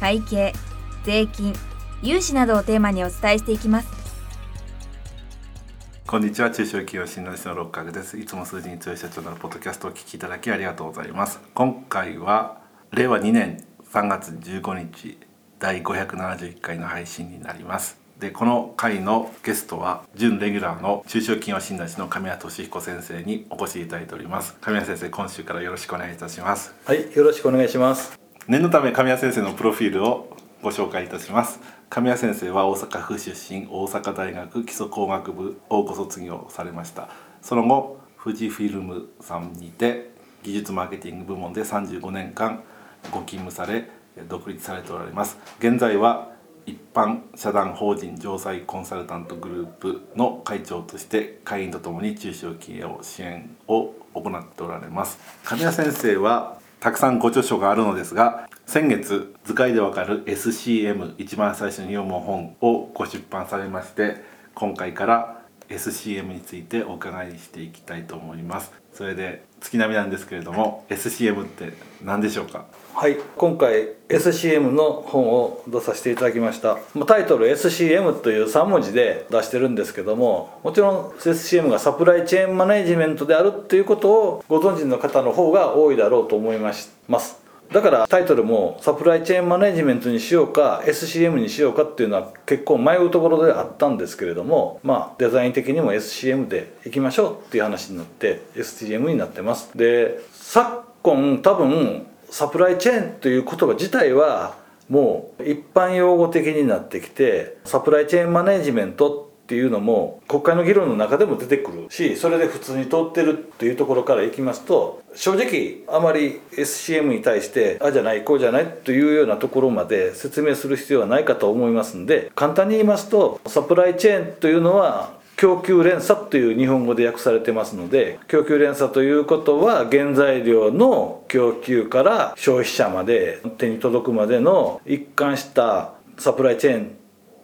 会計税金融資などをテーマにお伝えしていきます。こんにちは。中小企業診断士の六角です。いつも数字に強い社長のポッドキャストをお聞きいただきありがとうございます。今回は令和2年3月15日第571回の配信になります。でこの回のゲストは準レギュラーの中小企業診断士の神谷俊彦先生にお越しいただいております。神谷先生今週からよろしくお願いいたします。はいよろしくお願いします念のため神谷先生のプロフィールをご紹介いたします。神谷先生は大阪府出身大阪大学基礎工学部をご卒業されました。その後富士フィルムさんにて技術マーケティング部門で35年間ご勤務され独立されておられます。現在は一般社団法人城西コンサルタントグループの会長として会員とともに中小企業支援を行っておられます。神谷先生はたくさんご著書があるのですが先月図解でわかる SCM 一番最初に読む本をご出版されまして今回から SCM についてお伺いしていきたいと思います。それで月並みなんですけれども SCM って何でしょうか？はい今回 SCM の本を出させていただきました。タイトル SCM という3文字で出してるんですけどももちろん SCM がサプライチェーンマネジメントであるっていうことをご存知の方の方が多いだろうと思います。だからタイトルもサプライチェーンマネジメントにしようか SCM にしようかっていうのは結構迷うところであったんですけれどもまあデザイン的にも SCM でいきましょうっていう話になって SCM になってます。で昨今多分サプライチェーンという言葉自体はもう一般用語的になってきてサプライチェーンマネジメントっていうのも国会の議論の中でも出てくるしそれで普通に通ってるっていうところからいきますと正直あまり SCM に対してあじゃないこうじゃないというようなところまで説明する必要はないかと思いますんで簡単に言いますとサプライチェーンというのは供給連鎖という日本語で訳されてますので供給連鎖ということは原材料の供給から消費者まで手に届くまでの一貫したサプライチェーン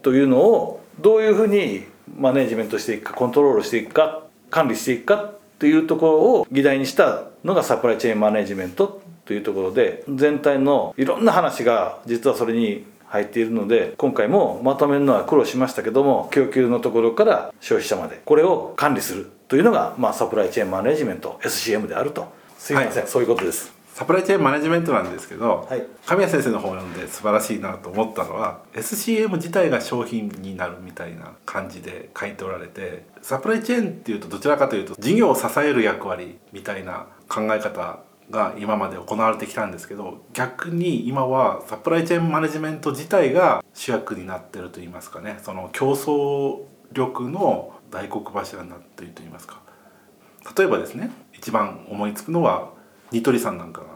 というのをどういうふうにマネジメントしていくかコントロールしていくか管理していくかというところを議題にしたのがサプライチェーンマネジメントというところで全体のいろんな話が実はそれに入っているので今回もまとめるのは苦労しましたけども供給のところから消費者までこれを管理するというのが、まあ、サプライチェーンマネジメント SCM であると。すいません、はい、そういうことですサプライチェーンマネジメントなんですけど、はい、神谷先生の本を読んで素晴らしいなと思ったのは SCM 自体が商品になるみたいな感じで書いておられてサプライチェーンっていうとどちらかというと事業を支える役割みたいな考え方が今まで行われてきたんですけど逆に今はサプライチェーンマネジメント自体が主役になってると言いますかねその競争力の大黒柱になっていると言いますか。例えばですね一番思いつくのはニトリさんなんかが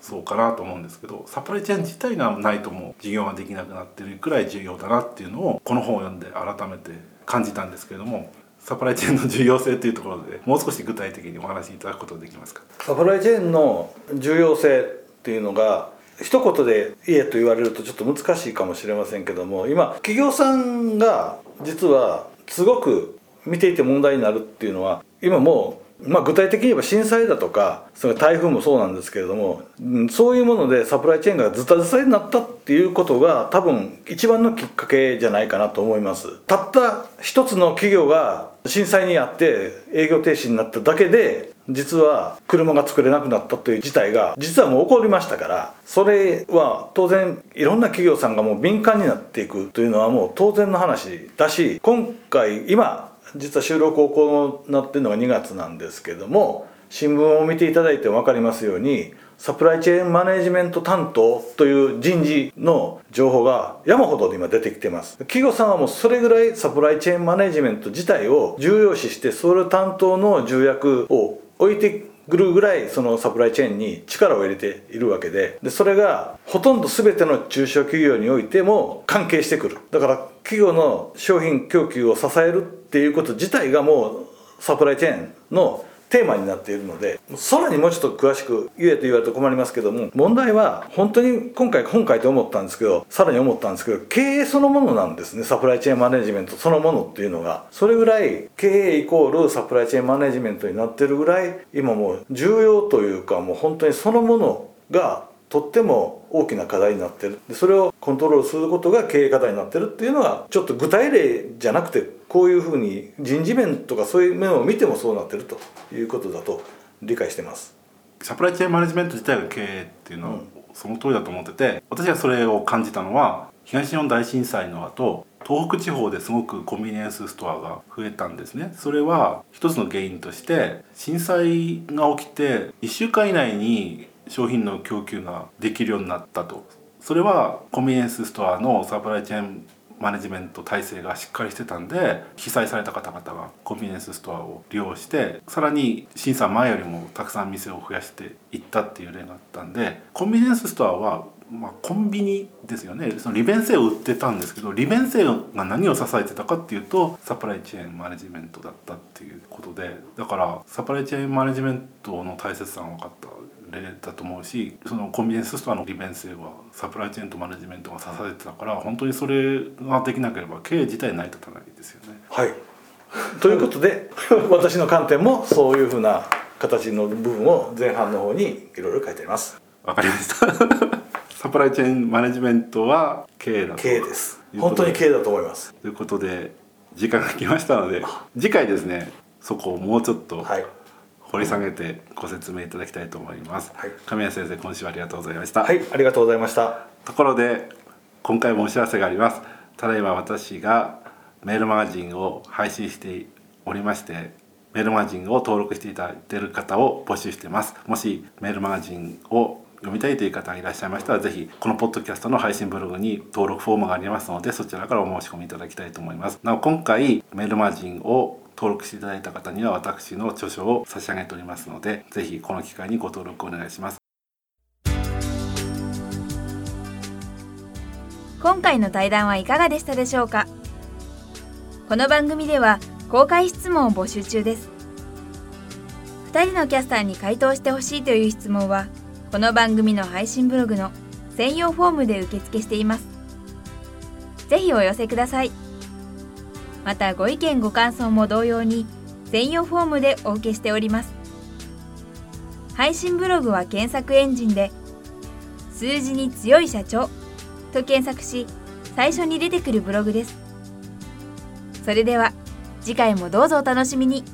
そうかなと思うんですけどサプライチェーン自体がないともう事業ができなくなってるくらい重要だなっていうのをこの本を読んで改めて感じたんですけれどもサプライチェーンの重要性というところでもう少し具体的にお話しいただくことできますか？サプライチェーンの重要性っていうのが一言で言えと言われるとちょっと難しいかもしれませんけども今企業さんが実はすごく見ていて問題になるっていうのは今もうまあ、具体的に言えば震災だとかその台風もそうなんですけれども、うん、そういうものでサプライチェーンがズタズタになったっていうことが多分一番のきっかけじゃないかなと思います。たった一つの企業が震災にあって営業停止になっただけで実は車が作れなくなったという事態が実はもう起こりましたからそれは当然いろんな企業さんがもう敏感になっていくというのはもう当然の話だし今回今実は収録を行ってるのが2月なんですけども新聞を見ていただいて分かりますようにサプライチェーンマネジメント担当という人事の情報が山ほどで今出てきてます。企業さんはもうそれぐらいサプライチェーンマネジメント自体を重要視してそれ担当の重役を置いてぐるぐらいそのサプライチェーンに力を入れているわけででそれがほとんど全ての中小企業においても関係してくる。だから企業の商品供給を支えるっていうこと自体がもうサプライチェーンのテーマになっているのでさらにもうちょっと詳しく言えと言われると困りますけども問題は本当に今回今回と思ったんですけどさらに思ったんですけど経営そのものなんですね。サプライチェーンマネジメントそのものっていうのが。それぐらい経営イコールサプライチェーンマネジメントになってるぐらい今もう重要というかもう本当にそのものがとっても大きな課題になってる。それをコントロールすることが経営課題になってるっていうのはちょっと具体例じゃなくてこういうふうに人事面とかそういう面を見てもそうなってるということだと理解してます。サプライチェーンマネジメント自体が経営っていうのはその通りだと思ってて私はそれを感じたのは東日本大震災の後東北地方ですごくコンビニエンスストアが増えたんですね。それは一つの原因として震災が起きて1週間以内に商品の供給ができるようになったと。それはコンビニエンスストアのサプライチェーンマネジメント体制がしっかりしてたんで被災された方々がコンビニエンスストアを利用してさらに審査前よりもたくさん店を増やしていったっていう例があったんでコンビニエンスストアはまあ、コンビニですよね。その利便性を売ってたんですけど利便性が何を支えてたかっていうとサプライチェーンマネジメントだったっていうことで。だからサプライチェーンマネジメントの大切さが分かった。例だと思うしそのコンビニエンスストアの利便性はサプライチェーンとマネジメントが支えてたから本当にそれができなければ経営自体成り立たないですよね。はい。ということで 私の観点もそういうふうな形の部分を前半の方にいろいろ書いてあります。わかりました。サプライチェーンマネジメントは経営だと経営です。本当に経営だと思います。ということで時間が来ましたので次回ですねそこをもうちょっとはい掘り下げてご説明いただきたいと思います、はい。神谷先生今週はありがとうございました、はいありがとうございました。ところで今回もお知らせがあります。ただいま私がメールマガジンを配信しておりましてメールマガジンを登録していただいている方を募集しています。もしメールマガジンを読みたいという方がいらっしゃいましたらぜひこのポッドキャストの配信ブログに登録フォームがありますのでそちらからお申し込みいただきたいと思います。なお今回メールマガジンを登録していただいた方には私の著書を差し上げておりますのでぜひこの機会にご登録お願いします。今回の対談はいかがでしたでしょうか？この番組では公開質問を募集中です。2人のキャスターに回答してほしいという質問はこの番組の配信ブログの専用フォームで受付しています。ぜひお寄せください。またご意見ご感想も同様に専用フォームでお受けしております。配信ブログは検索エンジンで数字に強い社長と検索し最初に出てくるブログです。それでは次回もどうぞお楽しみに。